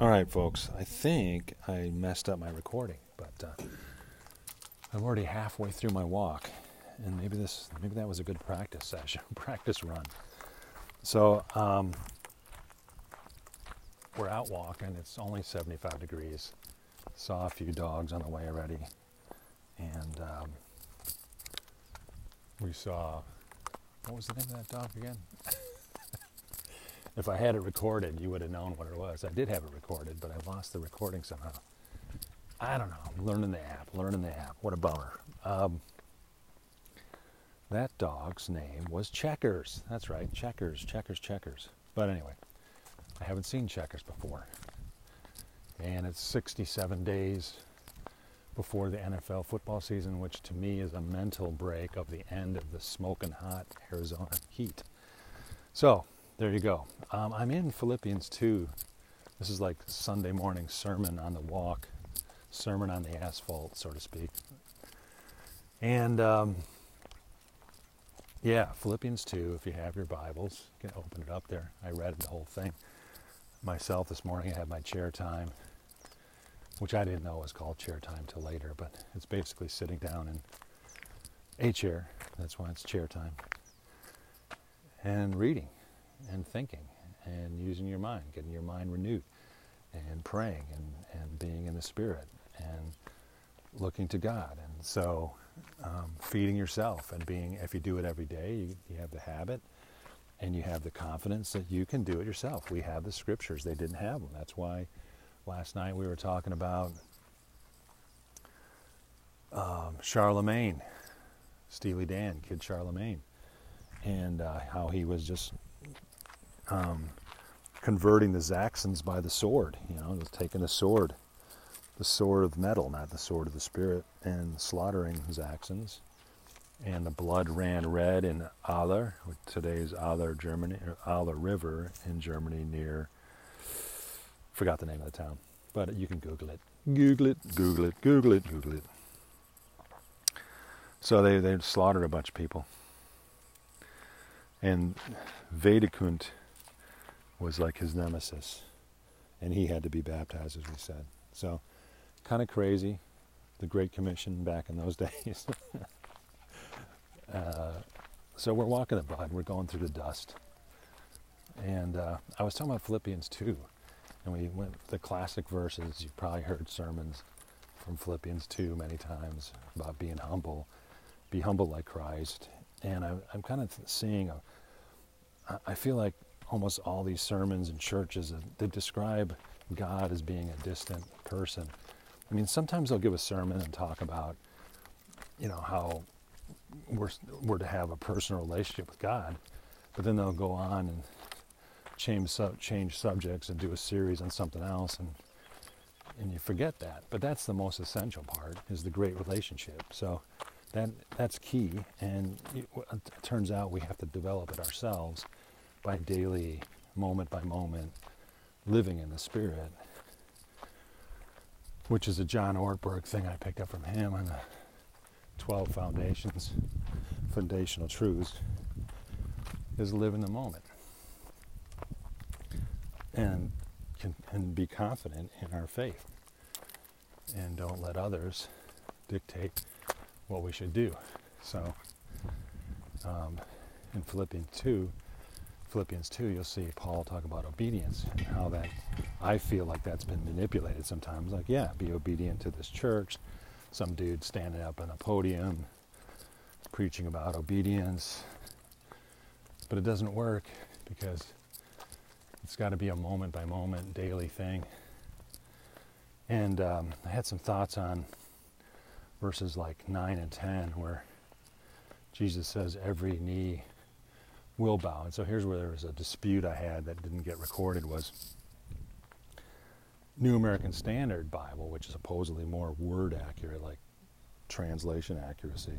All right, folks. I think I messed up my recording, but uh, I'm already halfway through my walk, and maybe this, maybe that was a good practice session, practice run. So um, we're out walking. It's only 75 degrees. Saw a few dogs on the way already, and um, we saw. What was the name of that dog again? if I had it recorded, you would have known what it was. I did have it recorded, but I lost the recording somehow. I don't know. I'm learning the app, learning the app. What a bummer. Um, that dog's name was Checkers. That's right, Checkers, Checkers, Checkers. But anyway, I haven't seen Checkers before. And it's 67 days before the NFL football season, which to me is a mental break of the end of the smoking hot Arizona heat. So, there you go. Um, I'm in Philippians 2. This is like Sunday morning sermon on the walk, sermon on the asphalt, so to speak. And um, yeah, Philippians 2, if you have your Bibles, you can open it up there. I read the whole thing myself this morning. I had my chair time, which I didn't know was called chair time till later, but it's basically sitting down in a chair. That's why it's chair time. And reading and thinking and using your mind, getting your mind renewed and praying and, and being in the Spirit and looking to God. And so um, feeding yourself and being, if you do it every day, you, you have the habit and you have the confidence that you can do it yourself. We have the scriptures, they didn't have them. That's why last night we were talking about um, Charlemagne, Steely Dan, Kid Charlemagne, and uh, how he was just um, converting the Saxons by the sword. You know, taking a sword, the sword of metal, not the sword of the spirit, and slaughtering Saxons. And the blood ran red in Aller, today's Aller, Germany, Aller River in Germany near. Forgot the name of the town, but you can Google it. Google it, Google it, Google it, Google it. So they, they slaughtered a bunch of people. And Wedekind was like his nemesis, and he had to be baptized, as we said. So, kind of crazy, the Great Commission back in those days. uh, so we're walking blood, we're going through the dust, and uh, I was talking about Philippians 2, and we went the classic verses. You've probably heard sermons from Philippians 2 many times about being humble, be humble like Christ, and I, I'm kind of seeing a. I feel like almost all these sermons and churches, they describe God as being a distant person. I mean, sometimes they'll give a sermon and talk about, you know, how we're, we're to have a personal relationship with God, but then they'll go on and change, change subjects and do a series on something else, and and you forget that. But that's the most essential part is the great relationship. So that that's key, and it, it turns out we have to develop it ourselves by daily, moment by moment, living in the Spirit, which is a John Ortberg thing I picked up from him on the 12 foundations, foundational truths, is live in the moment and can and be confident in our faith and don't let others dictate what we should do. So, um, in Philippians 2, Philippians 2, you'll see Paul talk about obedience and how that I feel like that's been manipulated sometimes. Like, yeah, be obedient to this church. Some dude standing up on a podium preaching about obedience. But it doesn't work because it's got to be a moment by moment, daily thing. And um, I had some thoughts on verses like 9 and 10 where Jesus says, Every knee will bow. And so here's where there was a dispute I had that didn't get recorded was New American Standard Bible, which is supposedly more word accurate, like translation accuracy,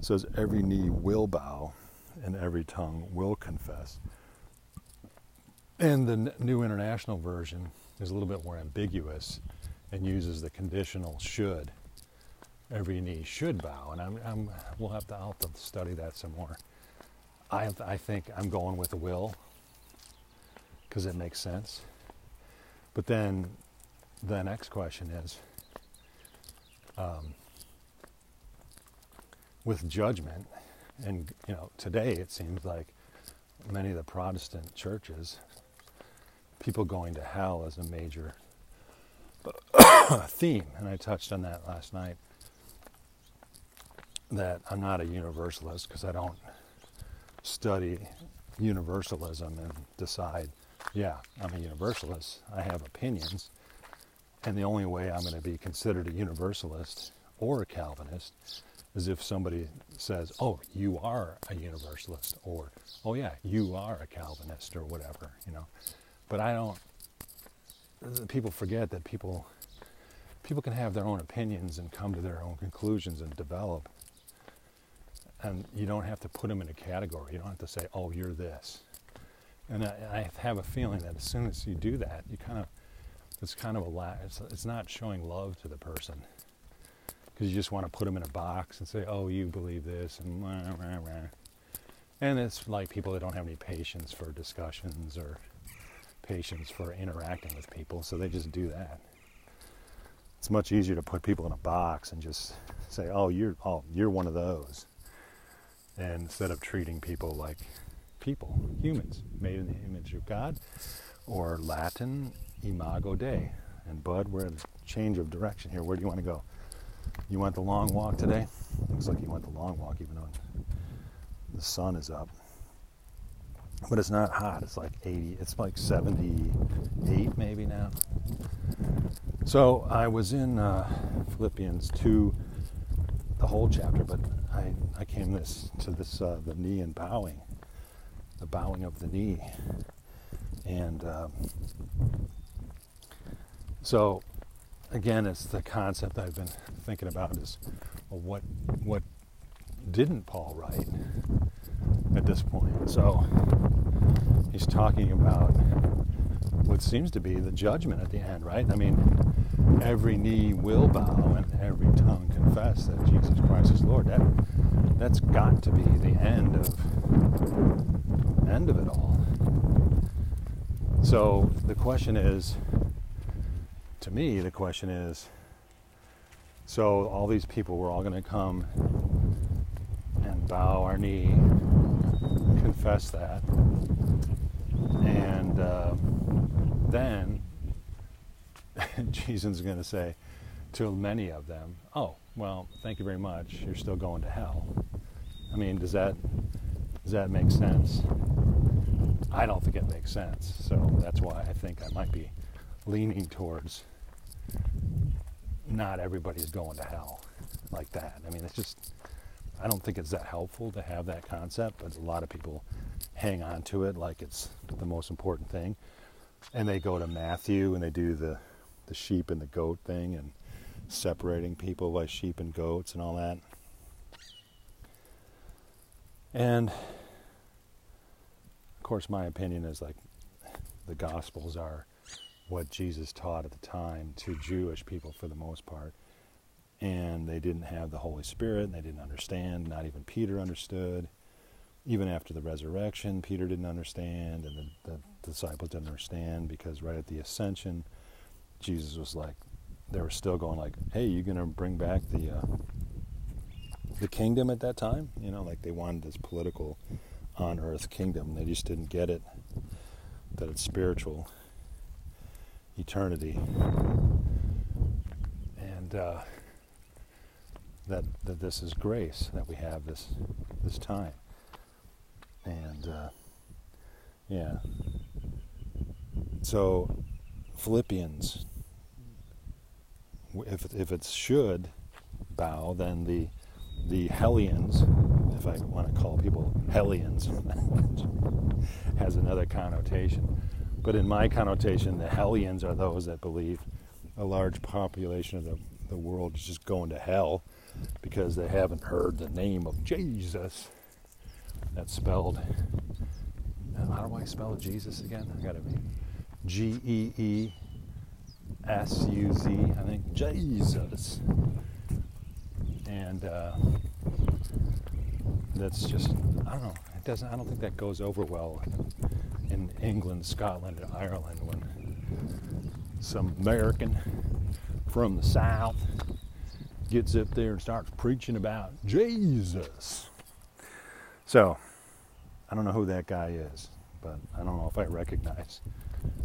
says every knee will bow and every tongue will confess. And the New International Version is a little bit more ambiguous and uses the conditional should. Every knee should bow, and I'm, I'm, we'll have to, I'll have to study that some more. I, I think I'm going with will because it makes sense. But then the next question is um, with judgment, and you know, today it seems like many of the Protestant churches, people going to hell is a major theme, and I touched on that last night. That I'm not a universalist because I don't study universalism and decide, yeah, I'm a universalist. I have opinions, and the only way I'm going to be considered a universalist or a Calvinist is if somebody says, oh, you are a universalist, or oh, yeah, you are a Calvinist, or whatever, you know. But I don't, people forget that people people can have their own opinions and come to their own conclusions and develop and you don't have to put them in a category. You don't have to say oh you're this. And i, I have a feeling that as soon as you do that you kind of it's kind of a la- it's, it's not showing love to the person. Because you just want to put them in a box and say oh you believe this and and it's like people that don't have any patience for discussions or patience for interacting with people, so they just do that. It's much easier to put people in a box and just say, "Oh, you're oh, you're one of those," and instead of treating people like people, humans, made in the image of God, or Latin imago Dei. And Bud, we're in a change of direction here. Where do you want to go? You want the long walk today? Looks like you want the long walk, even though the sun is up but it's not hot. It's like 80, it's like 78 maybe now. So I was in uh, Philippians 2, the whole chapter, but I, I came this to this uh, the knee and bowing, the bowing of the knee, and um, so again, it's the concept I've been thinking about is well, what what didn't Paul write at this point? So he's talking about what seems to be the judgment at the end, right? I mean, every knee will bow and every tongue confess that Jesus Christ is Lord. That that's got to be the end of end of it all. So the question is, to me, the question is, so all these people, we're all going to come and bow our knee, confess that, and uh, then Jesus is going to say to many of them, "Oh, well, thank you very much. You're still going to hell." I mean, does that does that make sense? I don't think it makes sense. So that's why I think I might be leaning towards not everybody's going to hell like that. I mean, it's just I don't think it's that helpful to have that concept, but a lot of people hang on to it like it's the most important thing. And they go to Matthew and they do the, the sheep and the goat thing and separating people by sheep and goats and all that. And of course, my opinion is like the Gospels are what Jesus taught at the time to Jewish people for the most part. And they didn't have the Holy Spirit, and they didn't understand, not even Peter understood even after the resurrection, Peter didn't understand, and the, the, disciples didn't understand because right at the ascension, Jesus was like, they were still going like, "Hey, you gonna bring back the uh, the kingdom at that time?" You know, like they wanted this political on earth kingdom. They just didn't get it that it's spiritual eternity, and uh, that that this is grace that we have this this time and uh, yeah. So Philippians, if if it should bow, then the the Hellions, if I want to call people Hellions, has another connotation. But in my connotation, the Hellions are those that believe a large population of the, the world is just going to hell because they haven't heard the name of Jesus that's spelled. How do I spell Jesus again? I gotta be G E E S U Z. I think Jesus. And uh, that's just I don't know. It doesn't. I don't think that goes over well in England, Scotland, and Ireland when some American from the South gets up there and starts preaching about Jesus. So, I don't know who that guy is, but I don't know if I recognize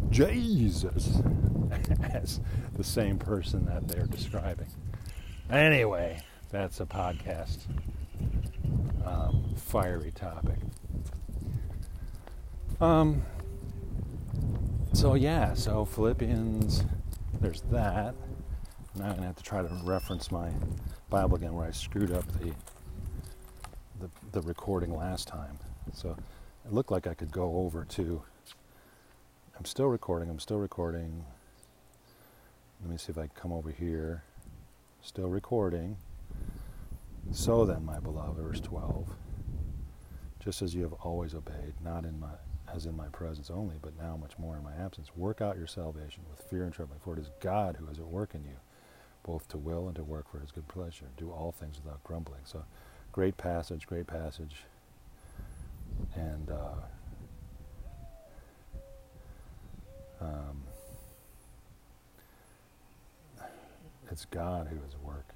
Jesus as the same person that they're describing. Anyway, that's a podcast um, fiery topic. Um, so yeah, so Philippians, there's that. I'm gonna have to try to reference my Bible again where I screwed up the the, the recording last time. So it looked like I could go over to. I'm still recording. I'm still recording. Let me see if I can come over here. Still recording. So then, my beloved, verse 12, just as you have always obeyed, not in my as in my presence only, but now much more in my absence, work out your salvation with fear and trembling, for it is God who is at work in you, both to will and to work for his good pleasure. Do all things without grumbling. So great passage, great passage. And uh, um, it's God who is at work.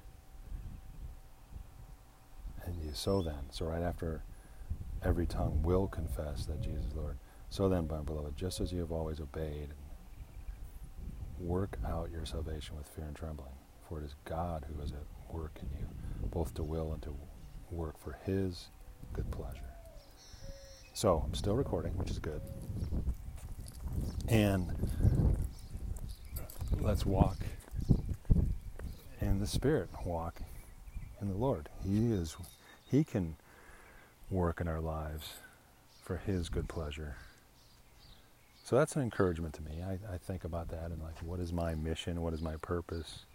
And you so then, so right after every tongue will confess that Jesus is Lord. So then, my beloved, just as you have always obeyed, work out your salvation with fear and trembling, for it is God who is at work in you, both to will and to work for His good pleasure. So I'm still recording, which is good. And let's walk in the Spirit, walk in the Lord. He is, He can work in our lives for His good pleasure. So that's an encouragement to me. I, I think about that and like, what is my mission? What is my purpose?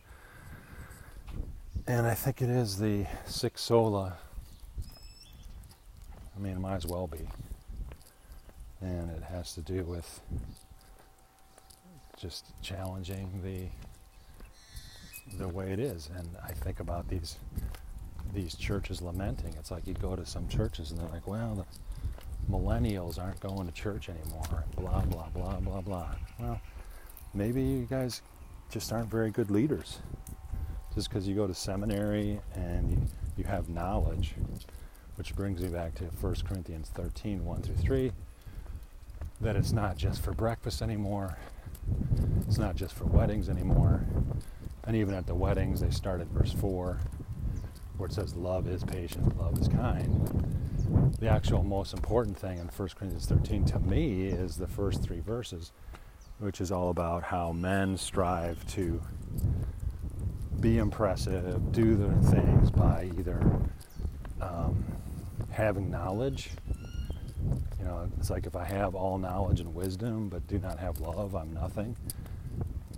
And I think it is the sic sola. I mean, it might as well be. And it has to do with just challenging the the way it is. And I think about these these churches lamenting. It's like you go to some churches and they're like, well, the millennials aren't going to church anymore, blah, blah, blah, blah, blah. Well, maybe you guys just aren't very good leaders. Just because you go to seminary and you, you have knowledge, which brings me back to 1 Corinthians 13 1 through 3, that it's not just for breakfast anymore, it's not just for weddings anymore. And even at the weddings, they start at verse 4 where it says love is patient, love is kind. The actual most important thing in 1 Corinthians 13 to me is the first three verses, which is all about how men strive to be impressive, do their things by either um, having knowledge. You know, it's like if I have all knowledge and wisdom but do not have love, I'm nothing.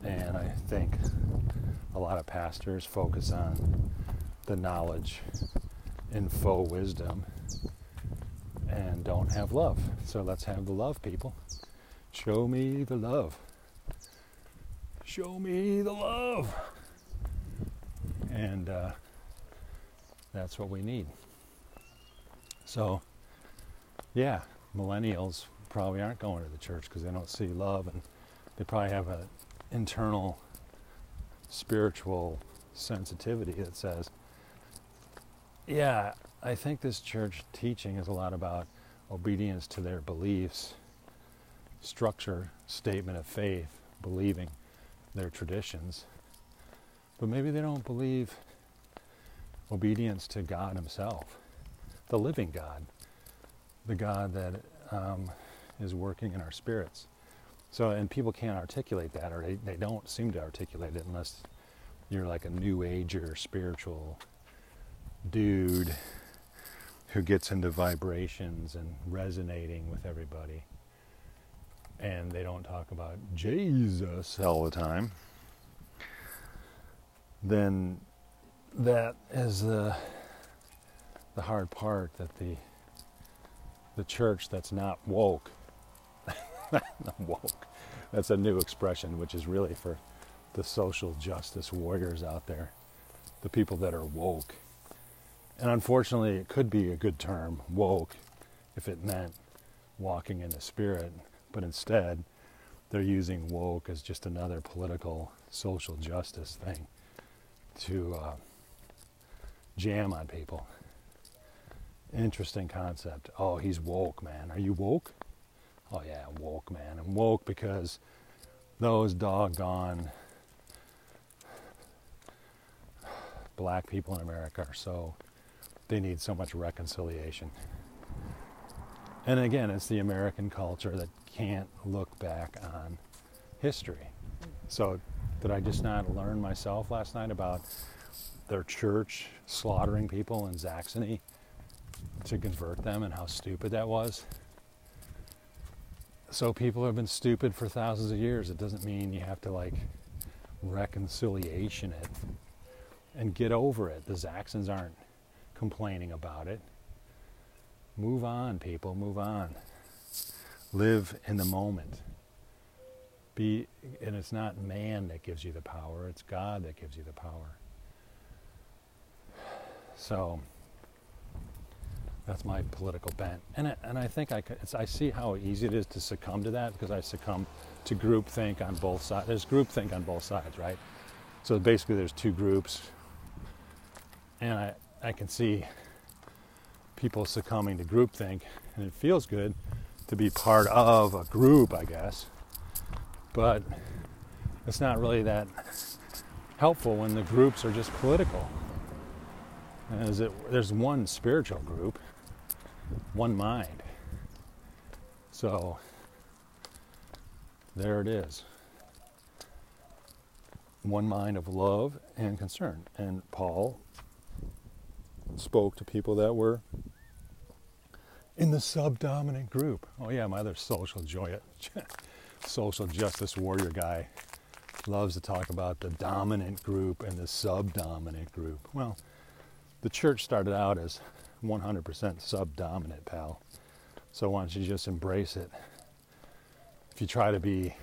And I think a lot of pastors focus on the knowledge and faux wisdom and don't have love. So let's have the love, people. Show me the love. Show me the love. And uh, that's what we need. So, yeah, millennials probably aren't going to the church because they don't see love and they probably have an internal spiritual sensitivity that says, yeah, I think this church teaching is a lot about obedience to their beliefs, structure, statement of faith, believing their traditions. But maybe they don't believe obedience to God Himself, the living God, the God that um, is working in our spirits. So, and people can't articulate that, or they, they don't seem to articulate it unless you're like a new ager spiritual dude who gets into vibrations and resonating with everybody. And they don't talk about Jesus all the time. Then that is the the hard part that the the church that's not woke not woke that's a new expression which is really for the social justice warriors out there the people that are woke and unfortunately, it could be a good term, woke, if it meant walking in the spirit. But instead, they're using woke as just another political social justice thing to uh, jam on people. Interesting concept. Oh, he's woke, man. Are you woke? Oh, yeah, woke, man. I'm woke because those doggone black people in America are so, they need so much reconciliation. And again, it's the American culture that can't look back on history. So, did I just not learn myself last night about their church slaughtering people in Saxony to convert them and how stupid that was? So, people have been stupid for thousands of years. It doesn't mean you have to like reconciliation it and get over it. The Saxons aren't complaining about it. Move on, people, move on. Live in the moment. Be, and it's not man that gives you the power, it's God that gives you the power. So that's my political bent. And, and I think I, I see how easy it is to succumb to that because I succumb to groupthink on both sides. There's groupthink on both sides, right? So basically, there's two groups, and I, I can see people succumbing to groupthink, and it feels good to be part of a group, I guess. But it's not really that helpful when the groups are just political. It, there's one spiritual group, one mind. So there it is. One mind of love and concern. And Paul spoke to people that were in the subdominant group. Oh yeah, my other social joy, social justice warrior guy loves to talk about the dominant group and the subdominant group. Well, the church started out as 100% subdominant, pal. So why don't you just embrace it? If you try to be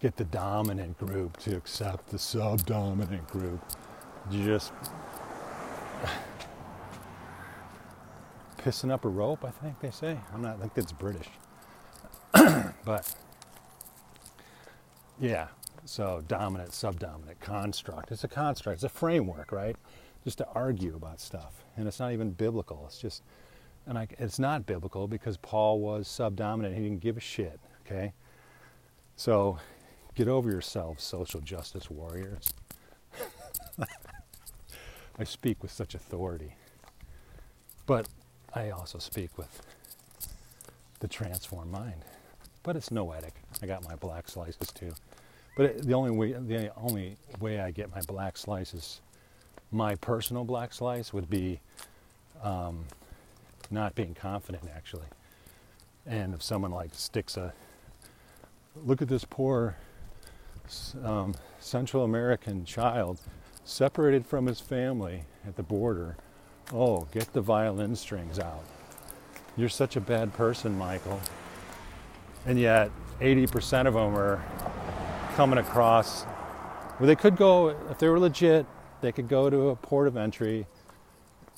get the dominant group to accept the subdominant group, you just pissing up a rope, I think they say. I'm not, I think that's British. but yeah, so dominant, subdominant, construct. It's a construct, it's a framework, right? Just to argue about stuff. And it's not even biblical. It's just, and I, it's not biblical because Paul was subdominant. He didn't give a shit, okay? So get over yourselves, social justice warriors. I speak with such authority. But I also speak with the transformed mind. But it's noetic. I got my black slices too. But the only way the only way I get my black slices, my personal black slice would be um, not being confident actually. And if someone like sticks a look at this poor um, Central American child separated from his family at the border Oh, get the violin strings out. You're such a bad person, Michael. And yet, 80% of them are coming across where they could go, if they were legit, they could go to a port of entry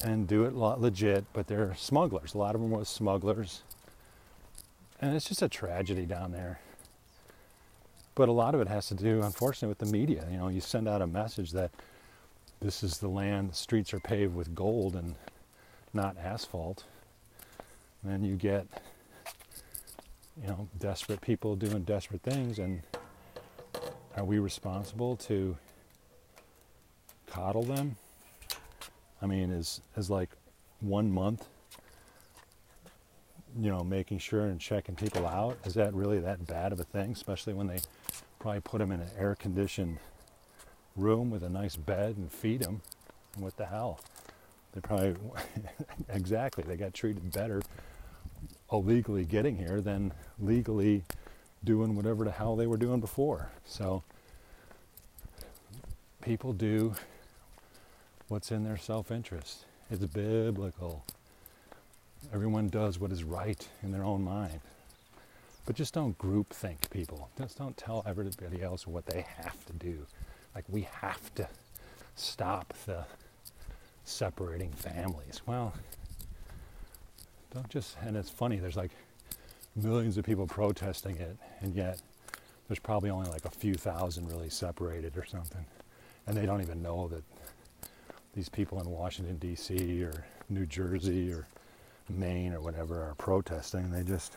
and do it legit, but they're smugglers. A lot of them were smugglers. And it's just a tragedy down there. But a lot of it has to do, unfortunately, with the media. You know, you send out a message that this is the land, the streets are paved with gold and not asphalt. then you get, you know, desperate people doing desperate things, and are we responsible to coddle them? I mean, is is like one month, you know, making sure and checking people out? Is that really that bad of a thing? Especially when they probably put them in an air-conditioned room with a nice bed and feed them. What the hell? They probably, exactly, they got treated better illegally getting here than legally doing whatever the hell they were doing before. So people do what's in their self interest. It's biblical. Everyone does what is right in their own mind. But just don't group think people. Just don't tell everybody else what they have to do. Like we have to stop the separating families. Well, don't just, and it's funny, there's like millions of people protesting it, and yet there's probably only like a few thousand really separated or something. And they don't even know that these people in Washington, D.C. or New Jersey or Maine or whatever are protesting. They just,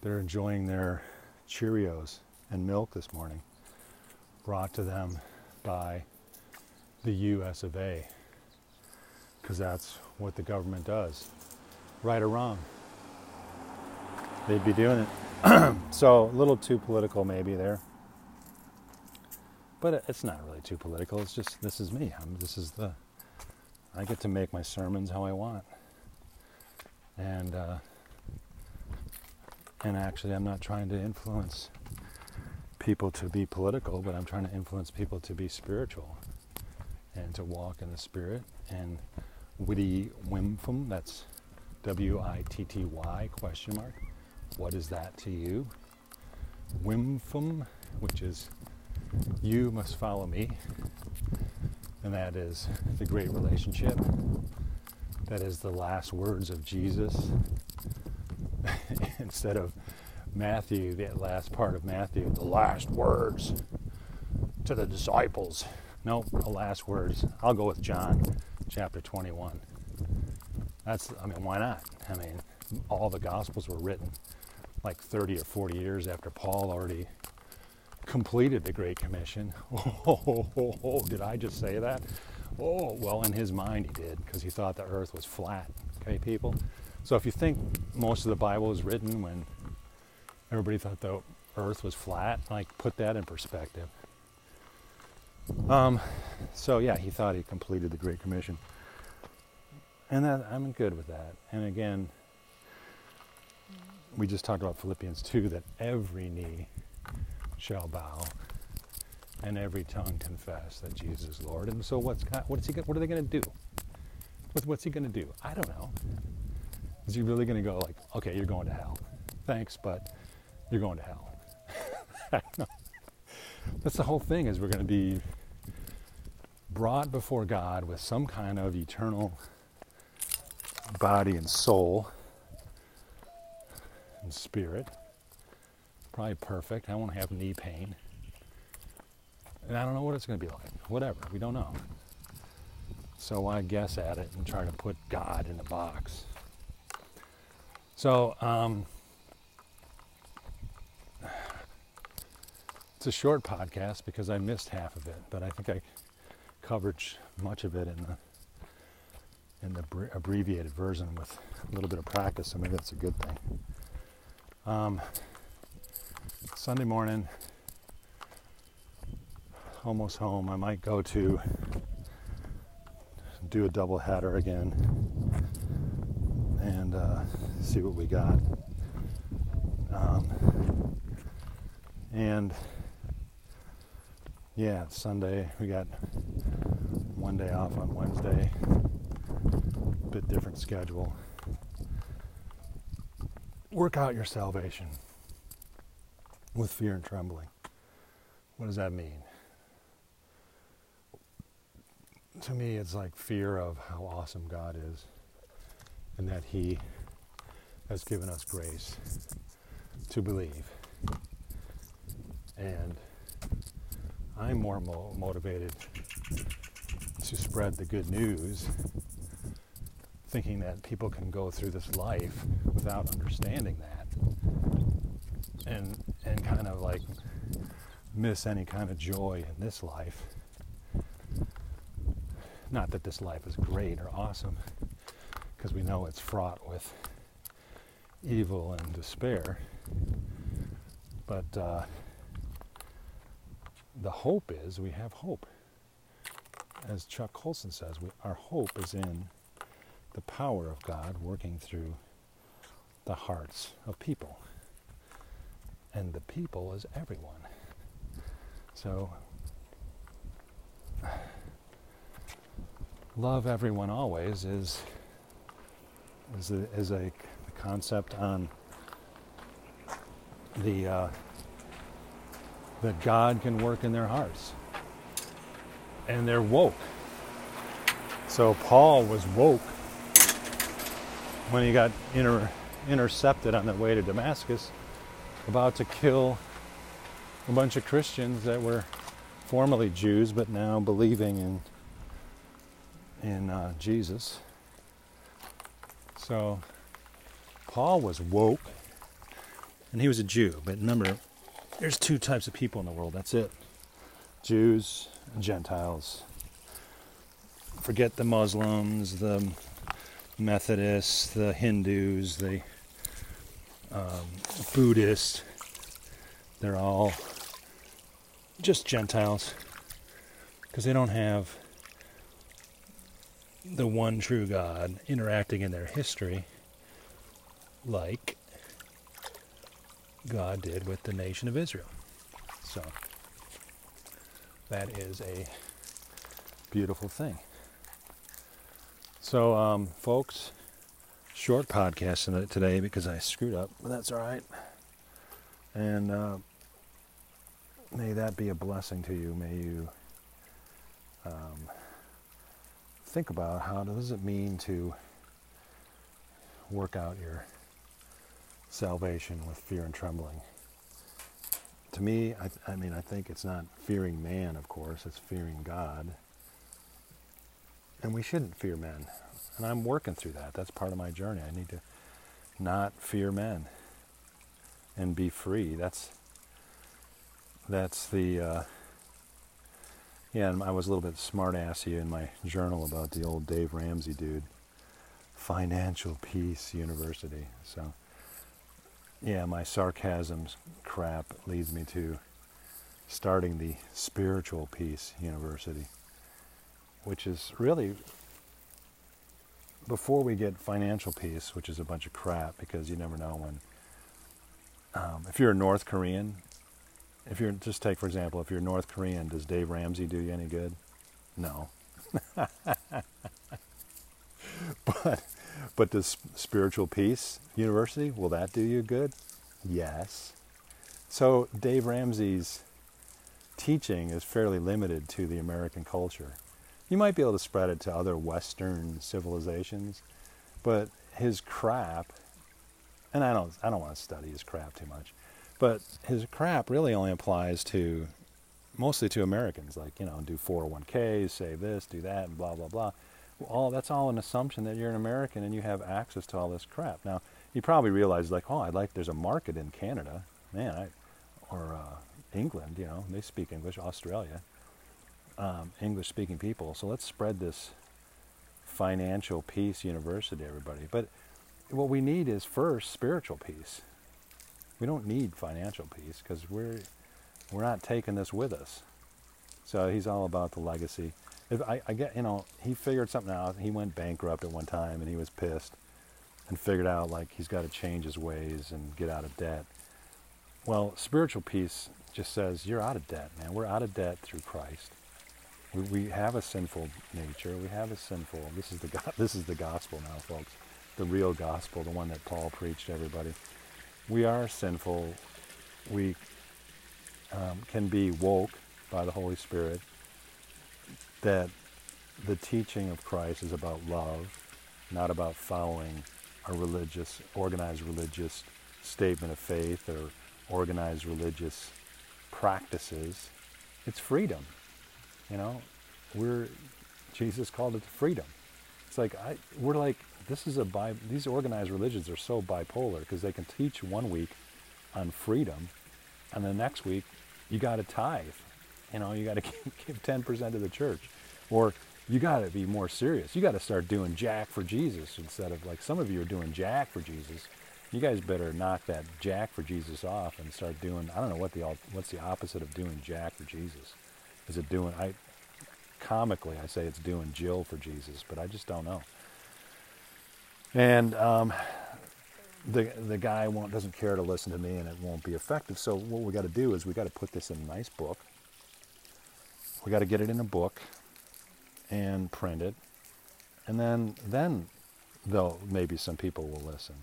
they're enjoying their Cheerios and milk this morning, brought to them by the US of A, because that's what the government does, right or wrong. They'd be doing it. so, a little too political maybe there. But it's not really too political. It's just, this is me. I'm, this is the, I get to make my sermons how I want. And, uh, and actually, I'm not trying to influence people to be political, but I'm trying to influence people to be spiritual and to walk in the Spirit. And witty whimfum, that's W I T T Y question mark. What is that to you? Whimfum, which is you must follow me, and that is the great relationship. That is the last words of Jesus. Instead of Matthew, the last part of Matthew, the last words to the disciples. No, the last words. I'll go with John chapter 21. That's, I mean, why not? I mean, all the Gospels were written like 30 or 40 years after Paul already completed the Great Commission. Oh, oh, oh, did I just say that? Oh, well, in his mind he did because he thought the earth was flat. Okay, people? So if you think most of the Bible was written when everybody thought the earth was flat, like put that in perspective. Um, so yeah, he thought he completed the Great Commission. And that, I'm good with that. And again, we just talked about Philippians 2 that every knee shall bow and every tongue confess that Jesus is Lord. And so what's God, what is he what are they going to do? What, what's he going to do? I don't know. Is he really going to go like, okay, you're going to hell. Thanks, but you're going to hell. That's the whole thing is we're going to be brought before God with some kind of eternal body and soul and spirit Probably perfect. I won't have knee pain. And I don't know what it's going to be like. Whatever. We don't know. So I guess at it and try to put God in a box. So, um, it's a short podcast because I missed half of it, but I think I covered much of it in the in the abbreviated version with a little bit of practice. So maybe that's a good thing. Um, Sunday morning, almost home. I might go to do a double header again and uh, see what we got. Um, and yeah, Sunday we got one day off on Wednesday, bit different schedule. Work out your salvation with fear and trembling. What does that mean? To me, it's like fear of how awesome God is and that He has given us grace to believe. And I'm more mo- motivated to spread the good news, thinking that people can go through this life without understanding that. And and kind of like miss any kind of joy in this life. Not that this life is great or awesome, because we know it's fraught with evil and despair. But uh, the hope is we have hope. As Chuck Colson says, we, our hope is in the power of God working through the hearts of people and the people is everyone. So, love everyone always is is a, is a concept on the uh, that God can work in their hearts, and they're woke. So Paul was woke when he got inter- intercepted on the way to Damascus about to kill a bunch of Christians that were formerly Jews but now believing in in uh, Jesus. So Paul was woke, and he was a Jew. But remember, there's two types of people in the world. That's it: Jews and Gentiles. Forget the Muslims, the Methodists, the Hindus, the um, Buddhists. They're all just Gentiles because they don't have the one true God interacting in their history like God did with the nation of Israel. So that is a beautiful thing. So, um, folks, short podcast today because I screwed up, but that's all right. And uh, may that be a blessing to you. May you um, think about how does it mean to work out your salvation with fear and trembling. To me, I, I mean, I think it's not fearing man, of course, it's fearing God. And we shouldn't fear men. And I'm working through that. That's part of my journey. I need to not fear men and be free. That's that's the uh, yeah. And I was a little bit smart assy in my journal about the old Dave Ramsey dude, Financial Peace University. So yeah, my sarcasms crap leads me to starting the Spiritual Peace University, which is really before we get financial peace, which is a bunch of crap because you never know when. Um, if you're a North Korean, if you're just take for example, if you're North Korean, does Dave Ramsey do you any good? No. but but does spiritual peace university will that do you good? Yes. So Dave Ramsey's teaching is fairly limited to the American culture. You might be able to spread it to other Western civilizations, but his crap, and I don't I don't want to study his crap too much, but his crap really only applies to mostly to Americans, like you know, do 401ks, save this, do that, and blah blah blah all that's all an assumption that you're an American and you have access to all this crap. Now, you probably realize like, oh, I'd like there's a market in Canada, man, I, or uh, England. You know, they speak English. Australia, um, English-speaking people. So let's spread this financial peace university, everybody. But what we need is first spiritual peace. We don't need financial peace because we're we're not taking this with us. So he's all about the legacy if I, I get, you know, he figured something out. He went bankrupt at one time and he was pissed and figured out like he's got to change his ways and get out of debt. Well, spiritual peace just says you're out of debt, man. We're out of debt through Christ. We, we have a sinful nature. We have a sinful. This is the this is the gospel now, folks. The real gospel, the one that Paul preached to everybody. We are sinful. We um, can be woke by the Holy Spirit that the teaching of Christ is about love, not about following a religious, organized religious statement of faith or organized religious practices. It's freedom. You know, we're Jesus called it freedom. It's like I, we're like this is a bi, these organized religions are so bipolar because they can teach one week on freedom, and the next week you got to tithe you know, you got to give 10% to the church. Or you got to be more serious. You got to start doing jack for Jesus instead of like some of you are doing jack for Jesus. You guys better knock that jack for Jesus off and start doing. I don't know what the what's the opposite of doing jack for Jesus. Is it doing? I comically I say it's doing Jill for Jesus, but I just don't know. And um, the the guy won't doesn't care to listen to me, and it won't be effective. So what we got to do is we got to put this in a nice book. We got to get it in a book and print it, and then then they'll maybe some people will listen.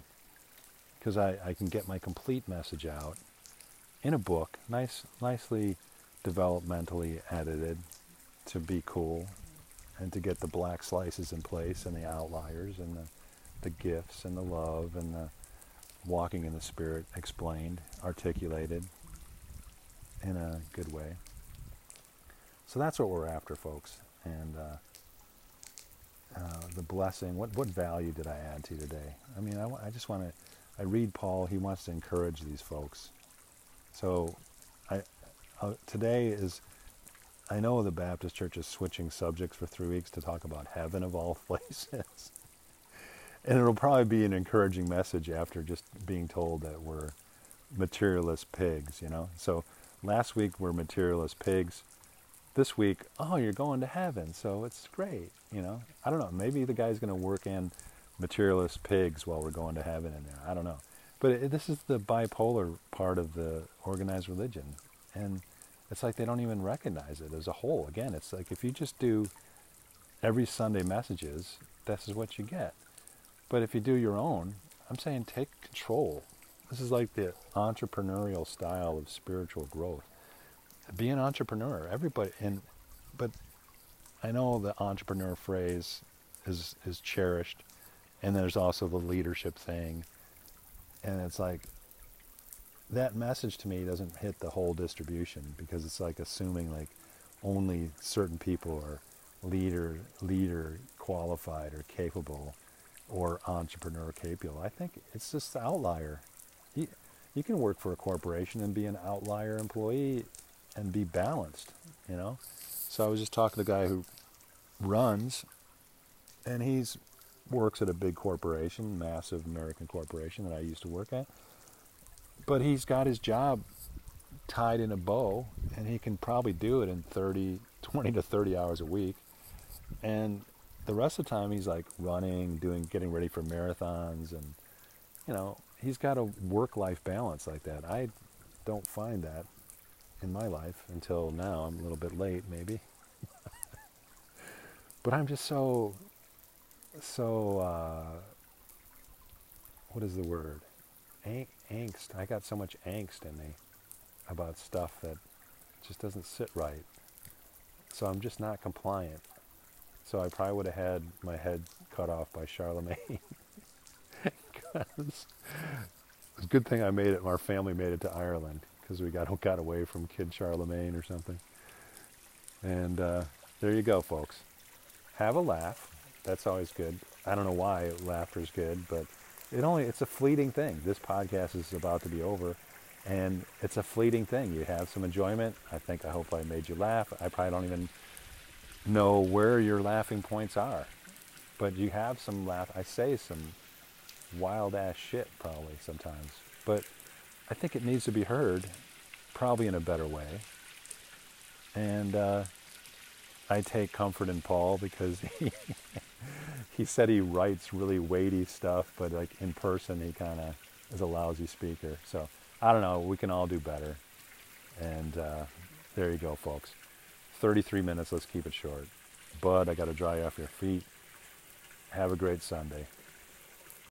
Because I, I can get my complete message out in a book, nice nicely developmentally edited to be cool and to get the black slices in place and the outliers and the, the gifts and the love and the walking in the Spirit explained, articulated in a good way. So that's what we're after, folks. And uh, uh, the blessing, what, what value did I add to you today? I mean, I, I just want to, I read Paul, he wants to encourage these folks. So I, uh, today is, I know the Baptist Church is switching subjects for three weeks to talk about heaven of all places. And it'll probably be an encouraging message after just being told that we're materialist pigs, you know? So last week we're materialist pigs. This week, oh, you're going to heaven, so it's great, you know? I don't know. Maybe the guy's going to work in materialist pigs while we're going to heaven in there. I don't know. But it, this is the bipolar part of the organized religion. And it's like they don't even recognize it as a whole. Again, it's like if you just do every Sunday messages, this is what you get. But if you do your own, I'm saying take control. This is like the entrepreneurial style of spiritual growth. Be an entrepreneur. Everybody and but I know the entrepreneur phrase is is cherished and there's also the leadership thing. And it's like that message to me doesn't hit the whole distribution because it's like assuming like only certain people are leader leader qualified or capable or entrepreneur capable. I think it's just the outlier. You, you can work for a corporation and be an outlier employee and be balanced, you know? So I was just talking to the guy who runs and he's works at a big corporation, massive American corporation that I used to work at. But he's got his job tied in a bow and he can probably do it in 30 20 to 30 hours a week. And the rest of the time he's like running, doing, getting ready for marathons, and you know he's got a work-life balance like that. I don't find that in my life until now. I'm a little bit late, maybe, but I'm just so, so. Uh, what is the word? Ang- angst. I got so much angst in me about stuff that just doesn't sit right. So I'm just not compliant. So I probably would have had my head cut off by Charlemagne. it's a good thing I made it. Our family made it to Ireland because we got got away from Kid Charlemagne or something. And uh, there you go, folks. Have a laugh. That's always good. I don't know why laughter is good, but it only it's a fleeting thing. This podcast is about to be over, and it's a fleeting thing. You have some enjoyment. I think I hope I made you laugh. I probably don't even know where your laughing points are. But you have some laugh. I say some wild ass shit probably sometimes. But I think it needs to be heard, probably in a better way. And uh, I take comfort in Paul because he, he said he writes really weighty stuff, but like in person he kind of is a lousy speaker. So I don't know. We can all do better. And uh, there you go, folks. 33 minutes. Let's keep it short. Bud, I got to dry off your feet. Have a great Sunday.